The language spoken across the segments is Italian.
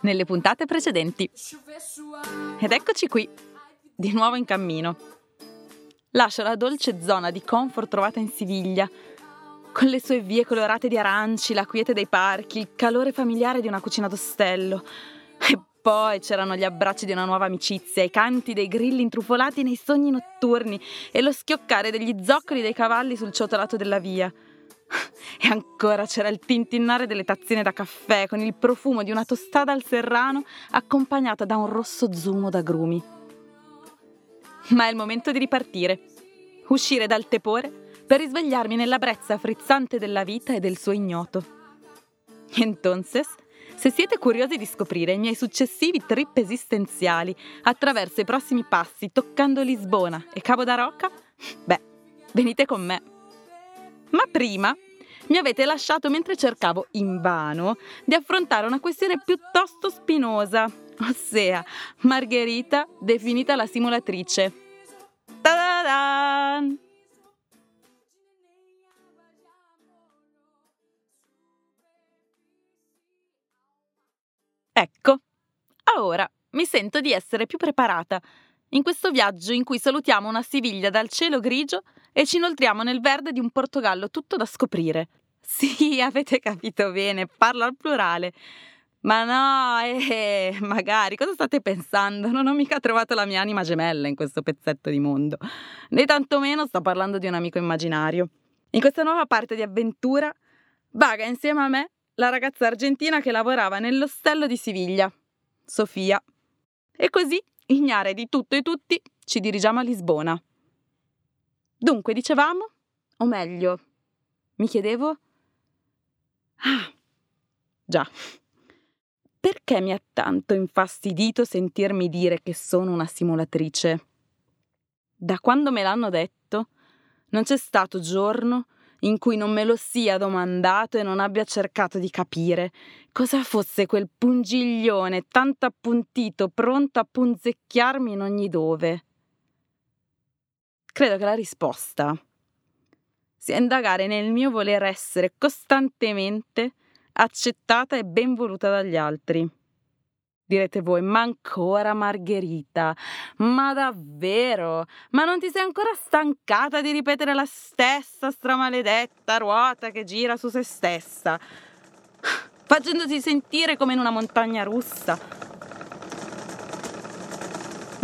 nelle puntate precedenti. Ed eccoci qui, di nuovo in cammino. Lascio la dolce zona di comfort trovata in Siviglia, con le sue vie colorate di aranci, la quiete dei parchi, il calore familiare di una cucina d'ostello. E poi c'erano gli abbracci di una nuova amicizia, i canti dei grilli intrufolati nei sogni notturni e lo schioccare degli zoccoli dei cavalli sul ciotolato della via. E ancora c'era il tintinnare delle tazzine da caffè con il profumo di una tostata al serrano accompagnata da un rosso zumo d'agrumi. Ma è il momento di ripartire, uscire dal tepore per risvegliarmi nella brezza frizzante della vita e del suo ignoto. Entonces, se siete curiosi di scoprire i miei successivi trip esistenziali attraverso i prossimi passi toccando Lisbona e Cabo da Roca, beh, venite con me. Ma prima mi avete lasciato mentre cercavo invano di affrontare una questione piuttosto spinosa, ossia Margherita definita la simulatrice. Ta-da-dan! Ecco, ora mi sento di essere più preparata in questo viaggio in cui salutiamo una Siviglia dal cielo grigio e ci inoltriamo nel verde di un Portogallo tutto da scoprire. Sì, avete capito bene, parlo al plurale. Ma no, eh, magari, cosa state pensando? Non ho mica trovato la mia anima gemella in questo pezzetto di mondo, né tantomeno sto parlando di un amico immaginario. In questa nuova parte di avventura vaga insieme a me la ragazza argentina che lavorava nell'ostello di Siviglia, Sofia. E così, ignare di tutto e tutti, ci dirigiamo a Lisbona. Dunque, dicevamo, o meglio, mi chiedevo... Ah, già. Perché mi ha tanto infastidito sentirmi dire che sono una simulatrice? Da quando me l'hanno detto, non c'è stato giorno in cui non me lo sia domandato e non abbia cercato di capire cosa fosse quel pungiglione tanto appuntito, pronto a punzecchiarmi in ogni dove. Credo che la risposta sia indagare nel mio voler essere costantemente accettata e ben voluta dagli altri. Direte voi, ma ancora Margherita? Ma davvero? Ma non ti sei ancora stancata di ripetere la stessa stramaledetta ruota che gira su se stessa? Facendoti sentire come in una montagna russa.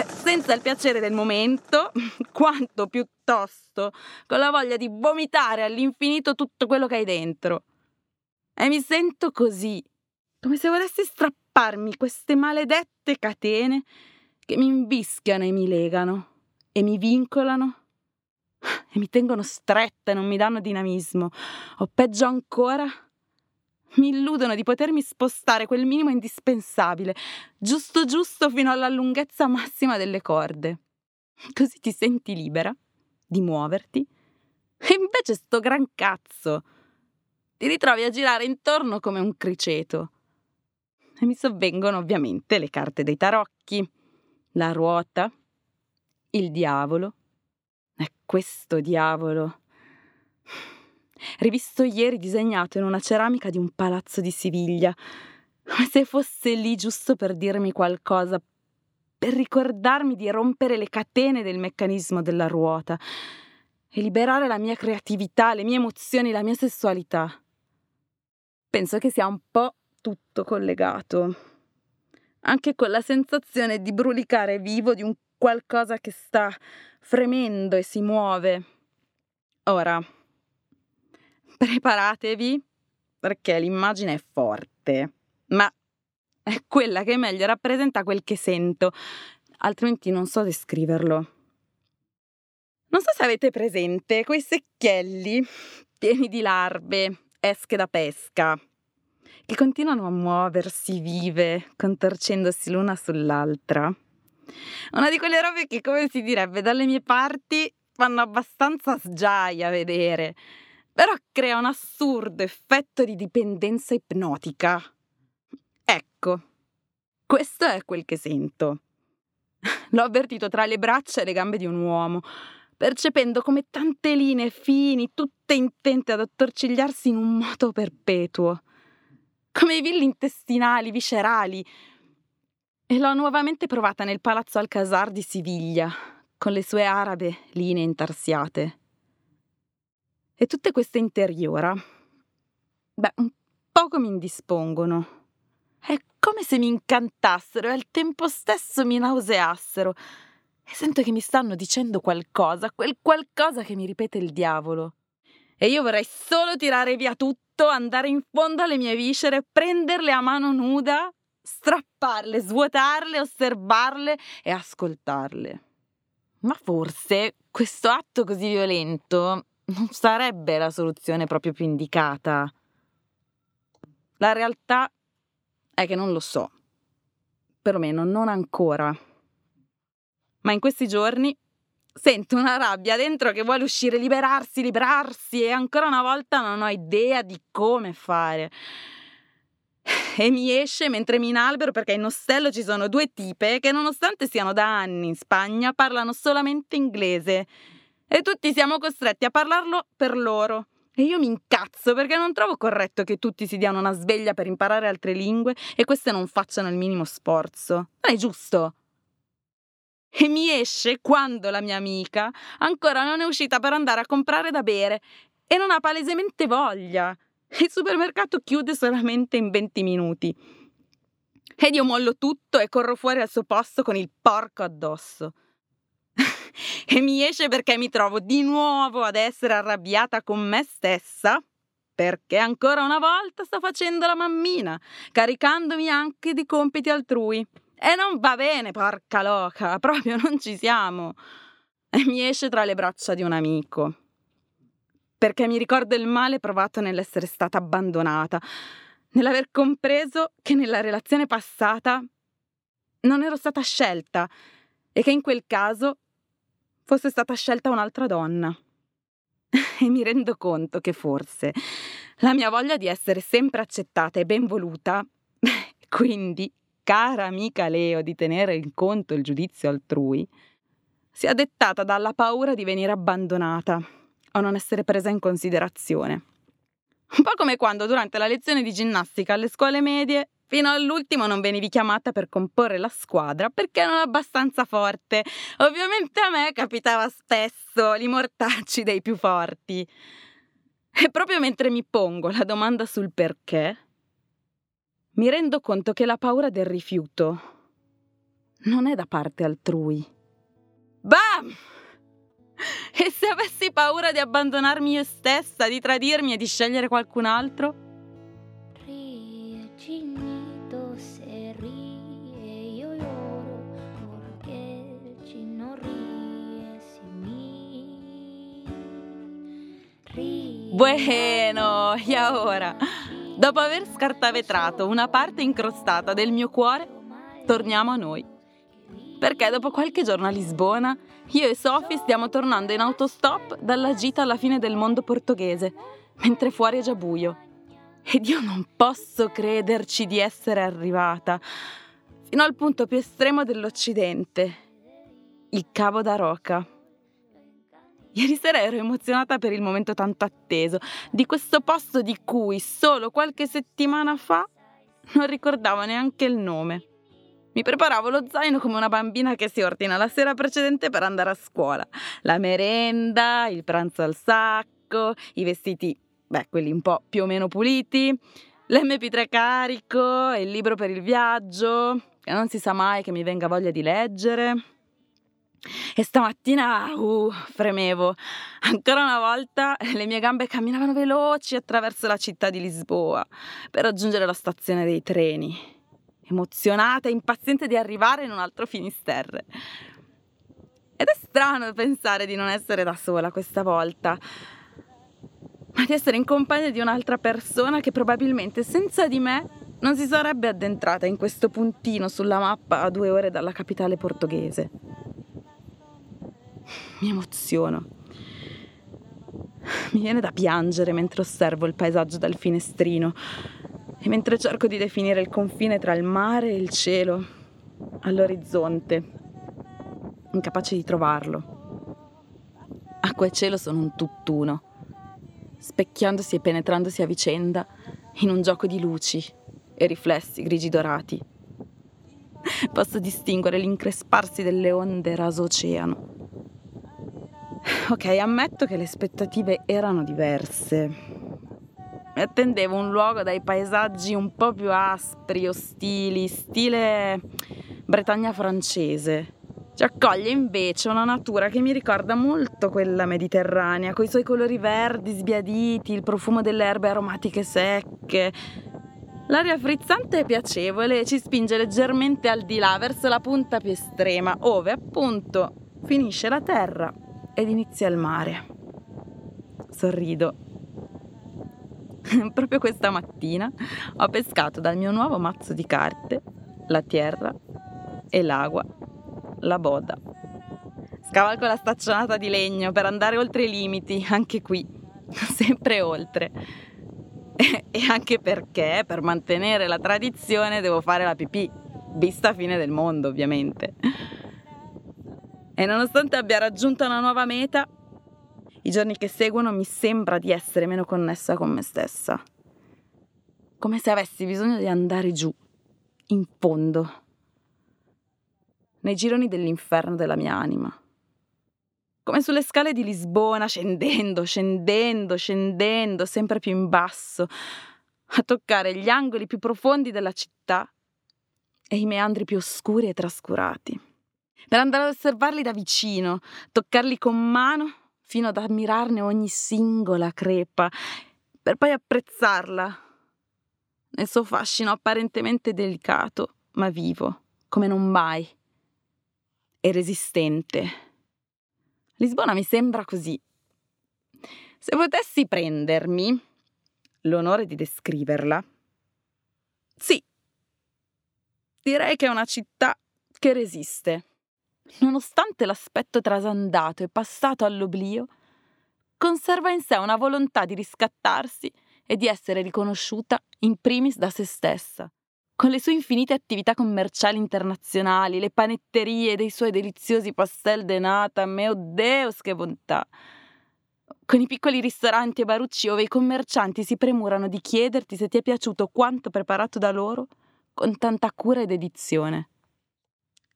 Senza il piacere del momento, quanto piuttosto con la voglia di vomitare all'infinito tutto quello che hai dentro. E mi sento così, come se volessi strappare strapparmi queste maledette catene che mi imbischiano e mi legano e mi vincolano e mi tengono stretta e non mi danno dinamismo. O peggio ancora, mi illudono di potermi spostare quel minimo indispensabile, giusto giusto fino alla lunghezza massima delle corde. Così ti senti libera di muoverti. E invece sto gran cazzo. Ti ritrovi a girare intorno come un criceto e mi sovvengono ovviamente le carte dei tarocchi, la ruota, il diavolo. E questo diavolo. Rivisto ieri disegnato in una ceramica di un palazzo di Siviglia, come se fosse lì giusto per dirmi qualcosa, per ricordarmi di rompere le catene del meccanismo della ruota e liberare la mia creatività, le mie emozioni, la mia sessualità. Penso che sia un po' tutto collegato. Anche con la sensazione di brulicare vivo di un qualcosa che sta fremendo e si muove. Ora, preparatevi perché l'immagine è forte, ma è quella che meglio rappresenta quel che sento, altrimenti non so descriverlo. Non so se avete presente quei secchielli pieni di larve, esche da pesca, che continuano a muoversi vive, contorcendosi l'una sull'altra. Una di quelle robe che, come si direbbe, dalle mie parti fanno abbastanza sgiaia a vedere, però crea un assurdo effetto di dipendenza ipnotica. Ecco, questo è quel che sento. L'ho avvertito tra le braccia e le gambe di un uomo, percependo come tante linee fini, tutte intente ad attorcigliarsi in un moto perpetuo come i villi intestinali, viscerali. E l'ho nuovamente provata nel palazzo Alcazar di Siviglia, con le sue arabe linee intarsiate. E tutte queste interiora, beh, un poco mi indispongono. È come se mi incantassero e al tempo stesso mi nauseassero. E sento che mi stanno dicendo qualcosa, quel qualcosa che mi ripete il diavolo. E io vorrei solo tirare via tutto, andare in fondo alle mie viscere, prenderle a mano nuda, strapparle, svuotarle, osservarle e ascoltarle. Ma forse questo atto così violento non sarebbe la soluzione proprio più indicata. La realtà è che non lo so. Perlomeno non ancora. Ma in questi giorni sento una rabbia dentro che vuole uscire, liberarsi, liberarsi e ancora una volta non ho idea di come fare. E mi esce mentre mi inalbero perché in ostello ci sono due tipe che nonostante siano da anni in Spagna parlano solamente inglese e tutti siamo costretti a parlarlo per loro. E io mi incazzo perché non trovo corretto che tutti si diano una sveglia per imparare altre lingue e queste non facciano il minimo sforzo. Non è giusto. E mi esce quando la mia amica ancora non è uscita per andare a comprare da bere e non ha palesemente voglia. Il supermercato chiude solamente in 20 minuti. Ed io mollo tutto e corro fuori al suo posto con il porco addosso. e mi esce perché mi trovo di nuovo ad essere arrabbiata con me stessa perché ancora una volta sto facendo la mammina, caricandomi anche di compiti altrui. E non va bene, porca loca, proprio non ci siamo. E mi esce tra le braccia di un amico. Perché mi ricordo il male provato nell'essere stata abbandonata, nell'aver compreso che nella relazione passata non ero stata scelta e che in quel caso fosse stata scelta un'altra donna. E mi rendo conto che forse la mia voglia di essere sempre accettata e ben voluta, quindi, cara amica Leo, di tenere in conto il giudizio altrui, sia dettata dalla paura di venire abbandonata o non essere presa in considerazione. Un po' come quando durante la lezione di ginnastica alle scuole medie Fino all'ultimo non venivi chiamata per comporre la squadra perché non abbastanza forte. Ovviamente a me capitava spesso gli mortacci dei più forti. E proprio mentre mi pongo la domanda sul perché, mi rendo conto che la paura del rifiuto non è da parte altrui. Bam! E se avessi paura di abbandonarmi io stessa, di tradirmi e di scegliere qualcun altro? Bueno, e ora? Dopo aver scartavetrato una parte incrostata del mio cuore, torniamo a noi. Perché dopo qualche giorno a Lisbona, io e Sophie stiamo tornando in autostop dalla gita alla fine del mondo portoghese, mentre fuori è già buio. Ed io non posso crederci di essere arrivata fino al punto più estremo dell'Occidente, il Cavo da Roca. Ieri sera ero emozionata per il momento tanto atteso, di questo posto di cui solo qualche settimana fa non ricordavo neanche il nome. Mi preparavo lo zaino come una bambina che si ordina la sera precedente per andare a scuola. La merenda, il pranzo al sacco, i vestiti, beh, quelli un po' più o meno puliti, l'MP3 carico, il libro per il viaggio, che non si sa mai che mi venga voglia di leggere. E stamattina, uh, fremevo. Ancora una volta le mie gambe camminavano veloci attraverso la città di Lisboa per raggiungere la stazione dei treni. Emozionata e impaziente di arrivare in un altro Finisterre. Ed è strano pensare di non essere da sola questa volta, ma di essere in compagnia di un'altra persona che probabilmente senza di me non si sarebbe addentrata in questo puntino sulla mappa a due ore dalla capitale portoghese mi emoziono. Mi viene da piangere mentre osservo il paesaggio dal finestrino e mentre cerco di definire il confine tra il mare e il cielo all'orizzonte, incapace di trovarlo. Acqua e cielo sono un tutt'uno, specchiandosi e penetrandosi a vicenda in un gioco di luci, e riflessi grigi dorati. Posso distinguere l'incresparsi delle onde raso oceano. Ok, ammetto che le aspettative erano diverse. Mi attendevo un luogo dai paesaggi un po' più aspri, ostili, stile Bretagna francese. Ci accoglie invece una natura che mi ricorda molto quella mediterranea, con i suoi colori verdi sbiaditi, il profumo delle erbe aromatiche secche. L'aria frizzante è piacevole e ci spinge leggermente al di là, verso la punta più estrema, ove appunto finisce la terra ed inizia il mare. Sorrido. Proprio questa mattina ho pescato dal mio nuovo mazzo di carte la terra e l'acqua la boda. Scavalco la staccionata di legno per andare oltre i limiti, anche qui, sempre oltre. E anche perché per mantenere la tradizione devo fare la pipì, vista fine del mondo ovviamente. E nonostante abbia raggiunto una nuova meta, i giorni che seguono mi sembra di essere meno connessa con me stessa. Come se avessi bisogno di andare giù, in fondo, nei gironi dell'inferno della mia anima. Come sulle scale di Lisbona, scendendo, scendendo, scendendo, sempre più in basso, a toccare gli angoli più profondi della città e i meandri più oscuri e trascurati. Per andare ad osservarli da vicino, toccarli con mano fino ad ammirarne ogni singola crepa, per poi apprezzarla nel suo fascino apparentemente delicato, ma vivo, come non mai e resistente. Lisbona mi sembra così. Se potessi prendermi l'onore di descriverla, sì, direi che è una città che resiste. Nonostante l'aspetto trasandato e passato all'oblio, conserva in sé una volontà di riscattarsi e di essere riconosciuta in primis da se stessa con le sue infinite attività commerciali internazionali, le panetterie dei suoi deliziosi pastel de nata, meo Deus che bontà! Con i piccoli ristoranti e barucci dove i commercianti si premurano di chiederti se ti è piaciuto quanto preparato da loro con tanta cura ed edizione.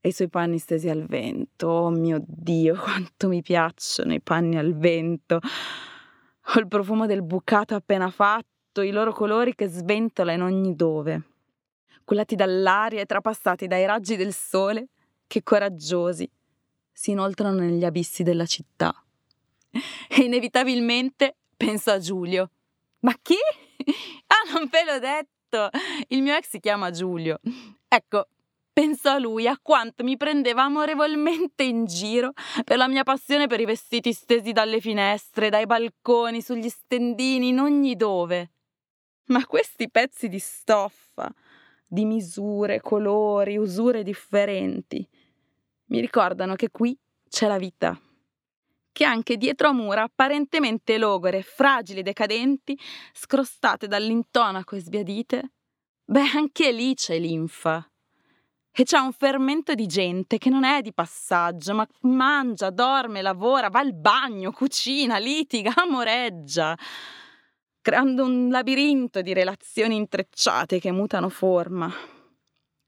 E i suoi panni stesi al vento, oh mio Dio, quanto mi piacciono i panni al vento! Ho il profumo del bucato appena fatto, i loro colori che sventola in ogni dove cullati dall'aria e trapassati dai raggi del sole, che coraggiosi si inoltrano negli abissi della città. E inevitabilmente penso a Giulio. Ma chi? Ah, non ve l'ho detto! Il mio ex si chiama Giulio. Ecco, penso a lui, a quanto mi prendeva amorevolmente in giro per la mia passione per i vestiti stesi dalle finestre, dai balconi, sugli stendini, in ogni dove. Ma questi pezzi di stoffa, di misure, colori, usure differenti. Mi ricordano che qui c'è la vita, che anche dietro a mura apparentemente logore, fragili e decadenti, scrostate dall'intonaco e sbiadite, beh, anche lì c'è linfa. E c'è un fermento di gente che non è di passaggio, ma mangia, dorme, lavora, va al bagno, cucina, litiga, amoreggia creando un labirinto di relazioni intrecciate che mutano forma,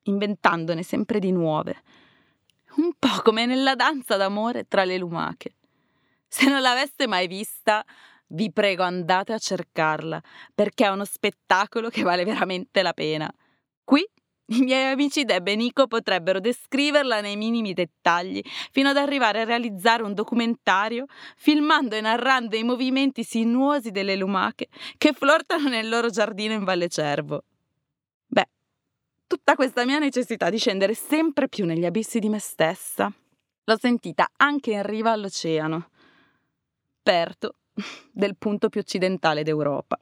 inventandone sempre di nuove, un po' come nella danza d'amore tra le lumache. Se non l'aveste mai vista, vi prego andate a cercarla, perché è uno spettacolo che vale veramente la pena. Qui i miei amici Deb e Nico potrebbero descriverla nei minimi dettagli, fino ad arrivare a realizzare un documentario filmando e narrando i movimenti sinuosi delle lumache che flirtano nel loro giardino in Valle Cervo. Beh, tutta questa mia necessità di scendere sempre più negli abissi di me stessa l'ho sentita anche in riva all'oceano, perto del punto più occidentale d'Europa.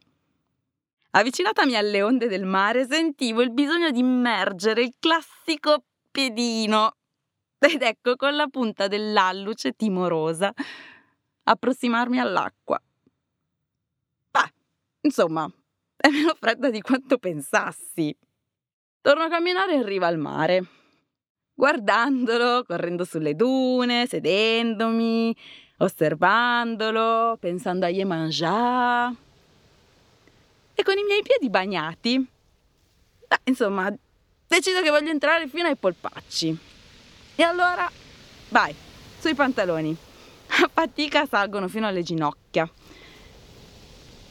Avvicinatami alle onde del mare sentivo il bisogno di immergere il classico piedino ed ecco con la punta dell'alluce timorosa approssimarmi all'acqua. Beh, insomma, è meno fredda di quanto pensassi. Torno a camminare in riva al mare, guardandolo, correndo sulle dune, sedendomi, osservandolo, pensando a Yemanjá e con i miei piedi bagnati Beh, insomma, decido che voglio entrare fino ai polpacci. E allora, vai, sui pantaloni. A fatica salgono fino alle ginocchia.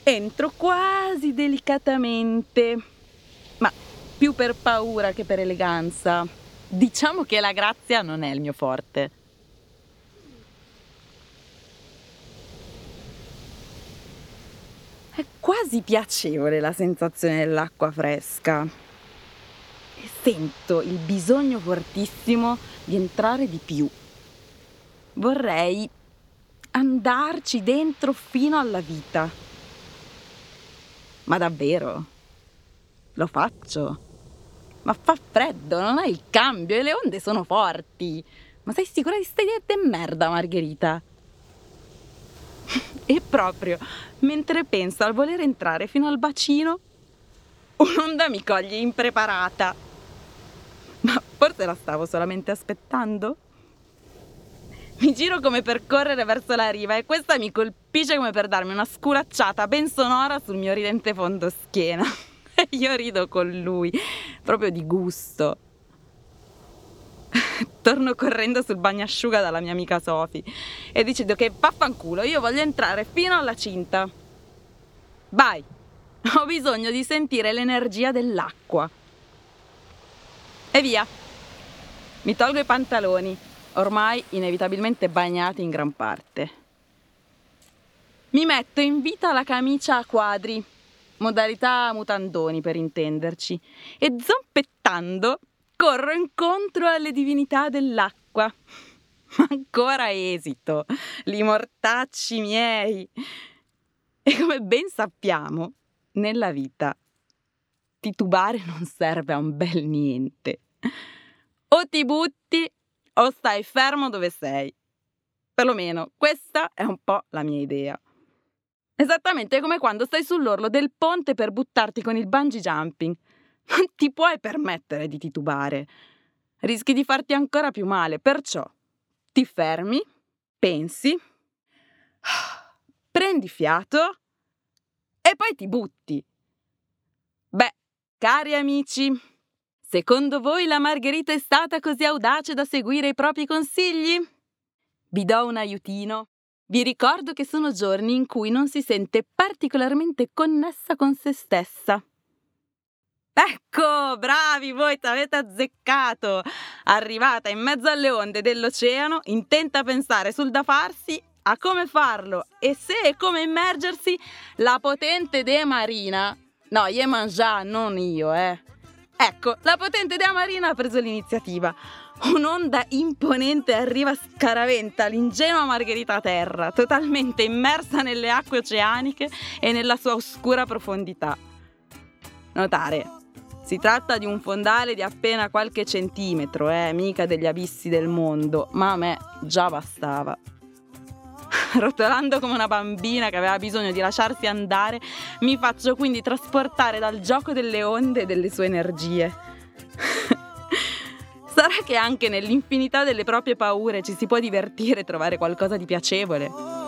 Entro quasi delicatamente, ma più per paura che per eleganza. Diciamo che la grazia non è il mio forte. È quasi piacevole la sensazione dell'acqua fresca. E sento il bisogno fortissimo di entrare di più. Vorrei andarci dentro fino alla vita. Ma davvero? Lo faccio. Ma fa freddo, non hai il cambio e le onde sono forti. Ma sei sicura di stare di merda, Margherita? e proprio mentre penso al voler entrare fino al bacino, un'onda mi coglie impreparata. Ma forse la stavo solamente aspettando? Mi giro come per correre verso la riva e questa mi colpisce come per darmi una sculacciata ben sonora sul mio ridente fondoschiena. E io rido con lui, proprio di gusto. Torno correndo sul bagnasciuga dalla mia amica Sofi e decido che vaffanculo, io voglio entrare fino alla cinta. Vai! Ho bisogno di sentire l'energia dell'acqua. E via! Mi tolgo i pantaloni, ormai inevitabilmente bagnati in gran parte. Mi metto in vita la camicia a quadri, modalità mutandoni per intenderci, e zompettando corro incontro alle divinità dell'acqua. Ma ancora esito, li mortacci miei. E come ben sappiamo, nella vita titubare non serve a un bel niente. O ti butti o stai fermo dove sei. Perlomeno questa è un po' la mia idea. Esattamente come quando stai sull'orlo del ponte per buttarti con il bungee jumping. Non ti puoi permettere di titubare. Rischi di farti ancora più male, perciò ti fermi, pensi, prendi fiato e poi ti butti. Beh, cari amici, secondo voi la Margherita è stata così audace da seguire i propri consigli? Vi do un aiutino. Vi ricordo che sono giorni in cui non si sente particolarmente connessa con se stessa. Ecco, bravi voi, ti avete azzeccato! Arrivata in mezzo alle onde dell'oceano, intenta pensare sul da farsi, a come farlo e se e come immergersi, la potente dea Marina, no, Yemanjá, non io, eh. Ecco, la potente dea Marina ha preso l'iniziativa. Un'onda imponente arriva scaraventa l'ingenua Margherita Terra, totalmente immersa nelle acque oceaniche e nella sua oscura profondità. Notare, si tratta di un fondale di appena qualche centimetro, eh, mica degli abissi del mondo, ma a me già bastava. Rotolando come una bambina che aveva bisogno di lasciarsi andare, mi faccio quindi trasportare dal gioco delle onde e delle sue energie. Sarà che anche nell'infinità delle proprie paure ci si può divertire e trovare qualcosa di piacevole.